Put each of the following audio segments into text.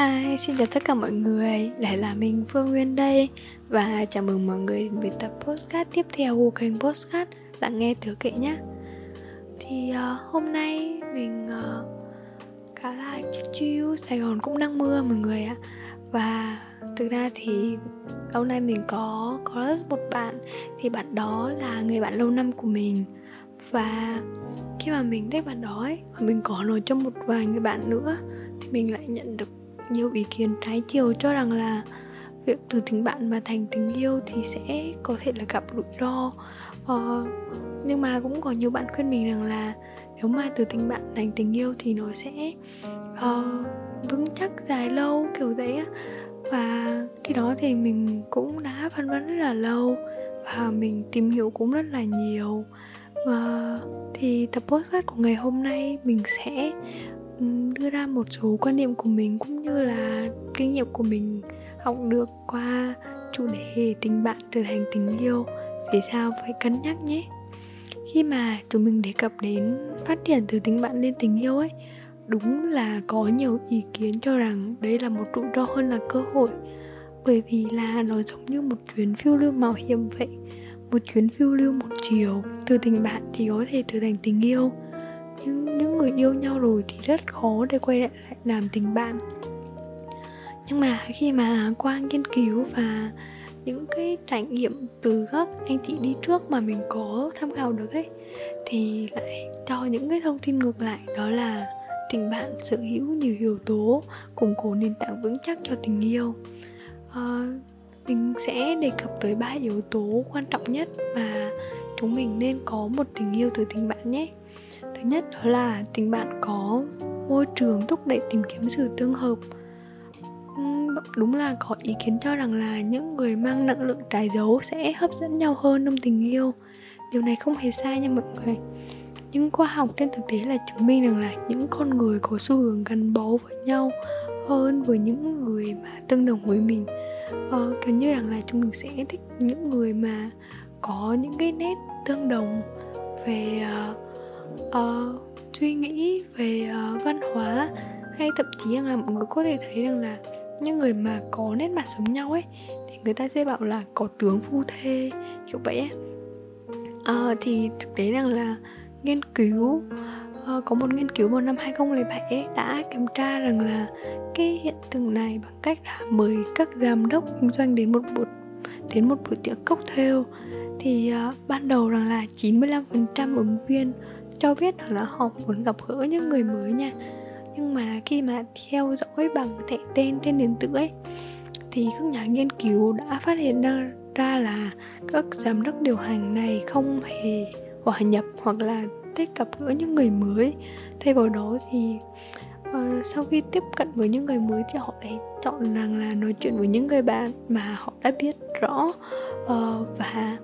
Hi, xin chào tất cả mọi người, lại là mình Phương Nguyên đây. Và chào mừng mọi người đến với tập podcast tiếp theo của kênh podcast. Lắng nghe thử kệ nhé. Thì uh, hôm nay mình uh, khá là chill chill, Sài Gòn cũng đang mưa mọi người ạ. Và thực ra thì lâu nay mình có có một bạn Thì bạn đó là người bạn lâu năm của mình. Và khi mà mình thích bạn đó ấy, và mình có nói cho một vài người bạn nữa thì mình lại nhận được nhiều ý kiến trái chiều cho rằng là việc từ tình bạn mà thành tình yêu thì sẽ có thể là gặp rủi ro. Ờ, nhưng mà cũng có nhiều bạn khuyên mình rằng là nếu mà từ tình bạn thành tình yêu thì nó sẽ uh, vững chắc dài lâu kiểu đấy á. Và khi đó thì mình cũng đã phân vân rất là lâu và mình tìm hiểu cũng rất là nhiều. Và thì tập podcast của ngày hôm nay mình sẽ đưa ra một số quan niệm của mình cũng như là kinh nghiệm của mình, học được qua chủ đề tình bạn trở thành tình yêu. Vì sao? Phải cân nhắc nhé. Khi mà chúng mình đề cập đến phát triển từ tình bạn lên tình yêu ấy, đúng là có nhiều ý kiến cho rằng đây là một rủi ro hơn là cơ hội. Bởi vì là nó giống như một chuyến phiêu lưu mạo hiểm vậy. Một chuyến phiêu lưu một chiều từ tình bạn thì có thể trở thành tình yêu những những người yêu nhau rồi thì rất khó để quay lại làm tình bạn. Nhưng mà khi mà qua nghiên cứu và những cái trải nghiệm từ các anh chị đi trước mà mình có tham khảo được ấy thì lại cho những cái thông tin ngược lại đó là tình bạn sở hữu nhiều yếu tố củng cố nền tảng vững chắc cho tình yêu. À, mình sẽ đề cập tới ba yếu tố quan trọng nhất mà chúng mình nên có một tình yêu từ tình bạn nhé thứ nhất đó là tình bạn có môi trường thúc đẩy tìm kiếm sự tương hợp. Đúng là có ý kiến cho rằng là những người mang năng lượng trái dấu sẽ hấp dẫn nhau hơn trong tình yêu. Điều này không hề sai nha mọi người. Nhưng khoa học trên thực tế là chứng minh rằng là những con người có xu hướng gắn bó với nhau hơn với những người mà tương đồng với mình. Ờ, kiểu như rằng là chúng mình sẽ thích những người mà có những cái nét tương đồng về uh, uh, suy nghĩ về uh, văn hóa hay thậm chí rằng là mọi người có thể thấy rằng là những người mà có nét mặt giống nhau ấy thì người ta sẽ bảo là có tướng phu thê kiểu vậy ấy. Uh, thì thực tế rằng là nghiên cứu uh, có một nghiên cứu vào năm 2007 ấy, đã kiểm tra rằng là cái hiện tượng này bằng cách là mời các giám đốc kinh doanh đến một buổi đến một buổi tiệc cocktail thì uh, ban đầu rằng là 95% ứng viên cho biết là họ muốn gặp gỡ những người mới nha. Nhưng mà khi mà theo dõi bằng thẻ tên trên điện tử ấy thì các nhà nghiên cứu đã phát hiện ra, ra là các giám đốc điều hành này không hề hòa nhập hoặc là thích gặp gỡ những người mới. Thay vào đó thì uh, sau khi tiếp cận với những người mới thì họ lại chọn rằng là nói chuyện với những người bạn mà họ đã biết rõ uh, và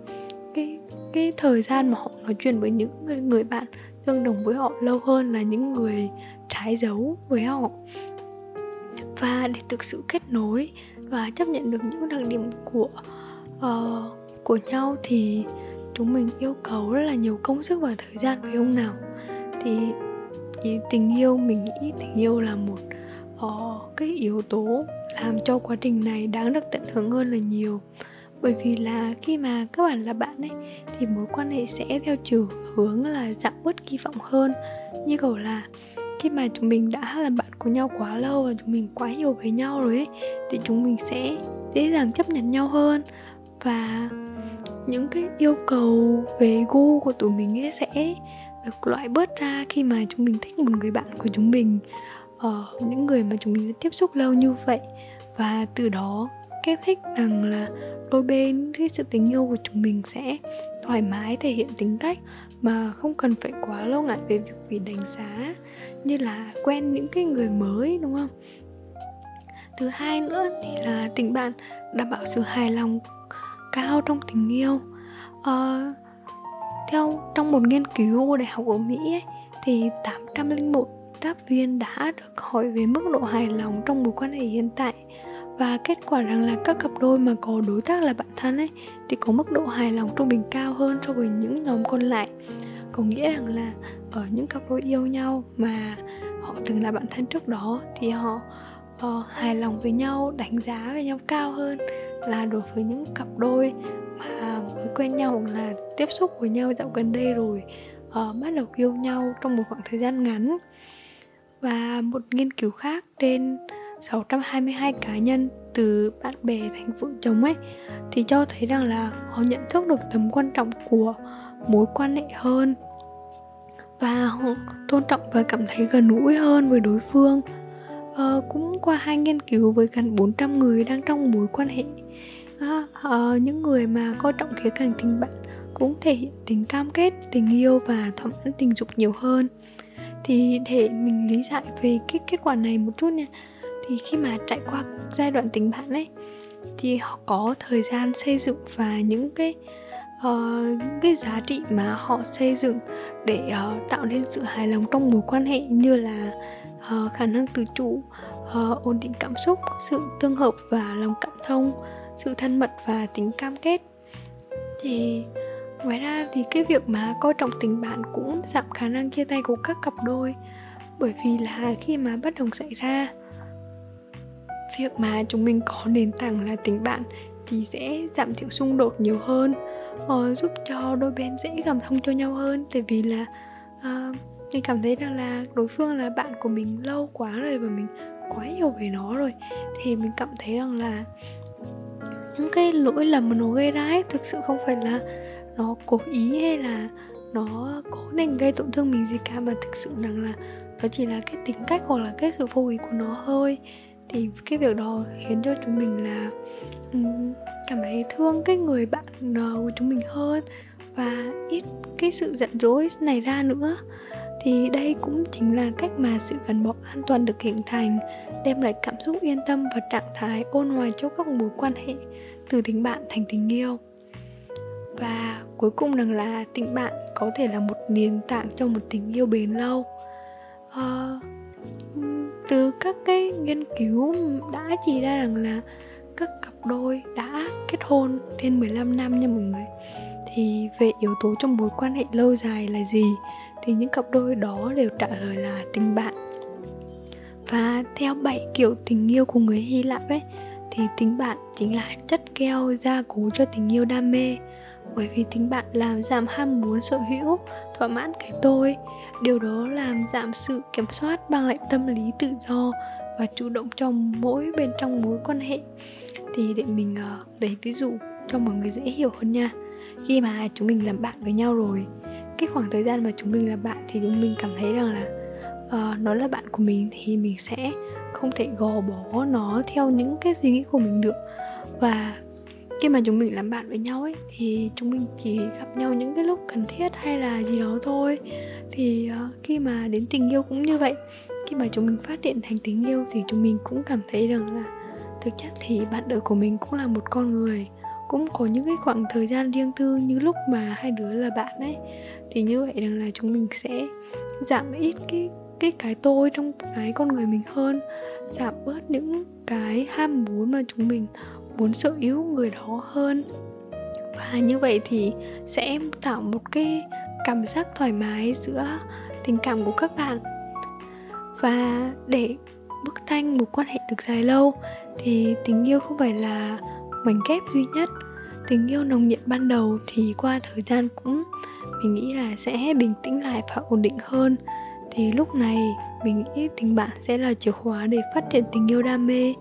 cái cái thời gian mà họ nói chuyện với những người, người bạn tương đồng với họ lâu hơn là những người trái dấu với họ. Và để thực sự kết nối và chấp nhận được những đặc điểm của uh, của nhau thì chúng mình yêu cầu rất là nhiều công sức và thời gian phải không nào? Thì ý tình yêu mình nghĩ tình yêu là một uh, cái yếu tố làm cho quá trình này đáng được tận hưởng hơn là nhiều bởi vì là khi mà các bạn là bạn ấy, thì mối quan hệ sẽ theo chiều hướng là giảm bớt kỳ vọng hơn. Như kiểu là, khi mà chúng mình đã làm bạn của nhau quá lâu và chúng mình quá hiểu về nhau rồi ấy, thì chúng mình sẽ dễ dàng chấp nhận nhau hơn. Và những cái yêu cầu về gu của tụi mình ấy sẽ được loại bớt ra khi mà chúng mình thích một người bạn của chúng mình ở những người mà chúng mình đã tiếp xúc lâu như vậy. Và từ đó, cái thích rằng là đôi bên cái sự tình yêu của chúng mình sẽ thoải mái thể hiện tính cách mà không cần phải quá lo ngại về việc bị đánh giá như là quen những cái người mới đúng không? Thứ hai nữa thì là tình bạn đảm bảo sự hài lòng cao trong tình yêu. À, theo trong một nghiên cứu của đại học ở Mỹ ấy, thì 801 đáp viên đã được hỏi về mức độ hài lòng trong mối quan hệ hiện tại và kết quả rằng là các cặp đôi mà có đối tác là bạn thân ấy thì có mức độ hài lòng trung bình cao hơn so với những nhóm còn lại. Có nghĩa rằng là ở những cặp đôi yêu nhau mà họ từng là bạn thân trước đó thì họ uh, hài lòng với nhau đánh giá với nhau cao hơn là đối với những cặp đôi mà mới quen nhau hoặc là tiếp xúc với nhau dạo gần đây rồi uh, bắt đầu yêu nhau trong một khoảng thời gian ngắn. Và một nghiên cứu khác trên 622 cá nhân từ bạn bè thành vợ chồng ấy thì cho thấy rằng là họ nhận thức được tầm quan trọng của mối quan hệ hơn. Và họ tôn trọng và cảm thấy gần gũi hơn với đối phương. Uh, cũng qua hai nghiên cứu với gần 400 người đang trong mối quan hệ à, à, những người mà coi trọng khía cạnh tình bạn cũng thể hiện tình cam kết tình yêu và thỏa mãn tình dục nhiều hơn. Thì để mình lý giải về cái kết quả này một chút nha thì khi mà trải qua giai đoạn tình bạn ấy thì họ có thời gian xây dựng và những cái uh, những cái giá trị mà họ xây dựng để uh, tạo nên sự hài lòng trong mối quan hệ như là uh, khả năng tự chủ uh, ổn định cảm xúc sự tương hợp và lòng cảm thông sự thân mật và tính cam kết. Thì ngoài ra thì cái việc mà coi trọng tình bạn cũng giảm khả năng chia tay của các cặp đôi bởi vì là khi mà bất đồng xảy ra việc mà chúng mình có nền tảng là tình bạn thì sẽ giảm thiểu xung đột nhiều hơn uh, giúp cho đôi bên dễ cảm thông cho nhau hơn. Tại vì là uh, mình cảm thấy rằng là đối phương là bạn của mình lâu quá rồi và mình quá hiểu về nó rồi thì mình cảm thấy rằng là những cái lỗi lầm mà nó gây ra ấy thực sự không phải là nó cố ý hay là nó cố tình gây tổn thương mình gì cả mà thực sự rằng là nó chỉ là cái tính cách hoặc là cái sự vô ý của nó thôi thì cái việc đó khiến cho chúng mình là um, cảm thấy thương cái người bạn ờ, của chúng mình hơn và ít cái sự giận dỗi này ra nữa. Thì đây cũng chính là cách mà sự gắn bó an toàn được hình thành đem lại cảm xúc yên tâm và trạng thái ôn hòa cho các mối quan hệ từ tình bạn thành tình yêu. Và cuối cùng rằng là tình bạn có thể là một nền tảng cho một tình yêu bền lâu. Uh, từ các cái nghiên cứu đã chỉ ra rằng là các cặp đôi đã kết hôn trên 15 năm nha mọi người. Thì về yếu tố trong mối quan hệ lâu dài là gì? Thì những cặp đôi đó đều trả lời là tình bạn. Và theo bảy kiểu tình yêu của người Hy Lạp ấy, thì tình bạn chính là chất keo gia cố cho tình yêu đam mê. Bởi vì tình bạn làm giảm ham muốn sở hữu, thỏa mãn cái tôi điều đó làm giảm sự kiểm soát mang lại tâm lý tự do và chủ động trong mỗi bên trong mối quan hệ. Thì để mình uh, lấy ví dụ cho mọi người dễ hiểu hơn nha. Khi mà chúng mình làm bạn với nhau rồi cái khoảng thời gian mà chúng mình là bạn thì chúng mình cảm thấy rằng là uh, nó là bạn của mình thì mình sẽ không thể gò bó nó theo những cái suy nghĩ của mình được. Và khi mà chúng mình làm bạn với nhau ấy thì chúng mình chỉ gặp nhau những cái lúc cần thiết hay là gì đó thôi. Thì uh, khi mà đến tình yêu cũng như vậy. Khi mà chúng mình phát triển thành tình yêu thì chúng mình cũng cảm thấy rằng là thực chất thì bạn đời của mình cũng là một con người. Cũng có những cái khoảng thời gian riêng tư như lúc mà hai đứa là bạn ấy. Thì như vậy rằng là chúng mình sẽ giảm ít cái cái cái tôi trong cái con người mình hơn. Giảm bớt những cái ham muốn mà chúng mình muốn sở hữu người đó hơn. Và như vậy thì sẽ tạo một cái cảm giác thoải mái giữa tình cảm của các bạn. Và để bức tranh một quan hệ được dài lâu thì tình yêu không phải là mảnh ghép duy nhất. Tình yêu nồng nhiệt ban đầu thì qua thời gian cũng, mình nghĩ là sẽ bình tĩnh lại và ổn định hơn. Thì lúc này, mình nghĩ tình bạn sẽ là chìa khóa để phát triển tình yêu đam mê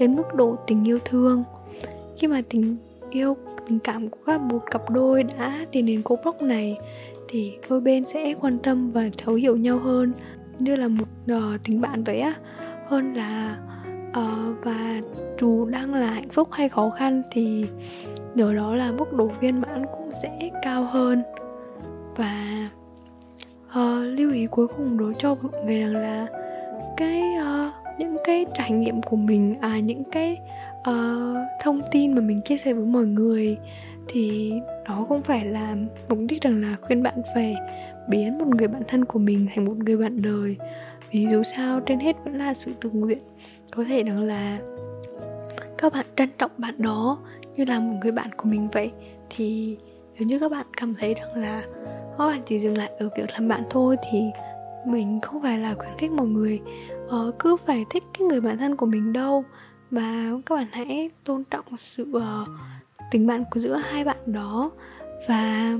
đến mức độ tình yêu thương khi mà tình yêu tình cảm của các một cặp đôi đã tiến đến cột mốc này thì đôi bên sẽ quan tâm và thấu hiểu nhau hơn như là một uh, tình bạn vậy á. Hơn là uh, và dù đang là hạnh phúc hay khó khăn thì điều đó là mức độ viên mãn cũng sẽ cao hơn. Và uh, lưu ý cuối cùng đối cho mọi người rằng là cái uh, những cái trải nghiệm của mình à những cái uh, thông tin mà mình chia sẻ với mọi người thì đó không phải là mục đích rằng là khuyên bạn về biến một người bạn thân của mình thành một người bạn đời. Vì dù sao trên hết vẫn là sự tự nguyện. Có thể rằng là các bạn trân trọng bạn đó như là một người bạn của mình vậy thì nếu như các bạn cảm thấy rằng là các bạn chỉ dừng lại ở việc làm bạn thôi thì mình không phải là khuyến khích mọi người uh, cứ phải thích cái người bạn thân của mình đâu và các bạn hãy tôn trọng sự uh, tình bạn của giữa hai bạn đó. Và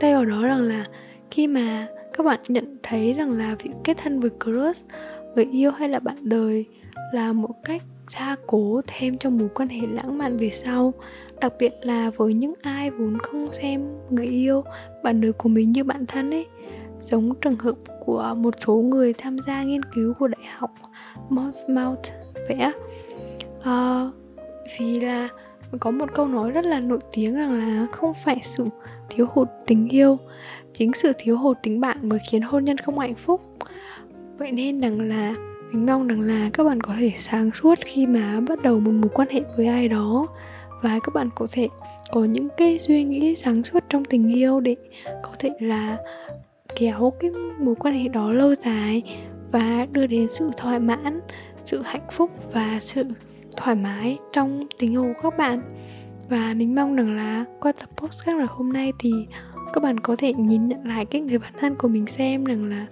thay vào đó rằng là khi mà các bạn nhận thấy rằng là việc kết thân với crush người yêu hay là bạn đời là một cách gia cố thêm cho mối quan hệ lãng mạn về sau đặc biệt là với những ai vốn không xem người yêu bạn đời của mình như bạn thân ấy. Giống trường hợp của một số người tham gia nghiên cứu của đại học Mount vẽ uh, vì là có một câu nói rất là nổi tiếng rằng là không phải sự thiếu hụt tình yêu chính sự thiếu hụt tình bạn mới khiến hôn nhân không hạnh phúc. Vậy nên rằng là mình mong rằng là các bạn có thể sáng suốt khi mà bắt đầu một mối quan hệ với ai đó và các bạn có thể có những cái suy nghĩ sáng suốt trong tình yêu để có thể là kéo cái mối quan hệ đó lâu dài và đưa đến sự thỏa mãn sự hạnh phúc và sự thoải mái trong tình yêu của các bạn. Và mình mong rằng là qua tập podcast là hôm nay thì các bạn có thể nhìn nhận lại cái người bản thân của mình xem rằng là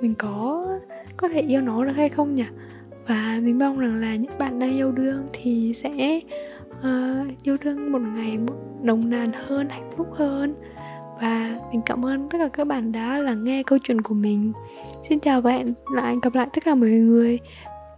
mình có có thể yêu nó được hay không nhỉ? Và mình mong rằng là những bạn đang yêu đương thì sẽ uh, yêu đương một ngày nồng nàn hơn hạnh phúc hơn. Và mình cảm ơn tất cả các bạn đã lắng nghe câu chuyện của mình. Xin chào và hẹn lại gặp lại tất cả mọi người.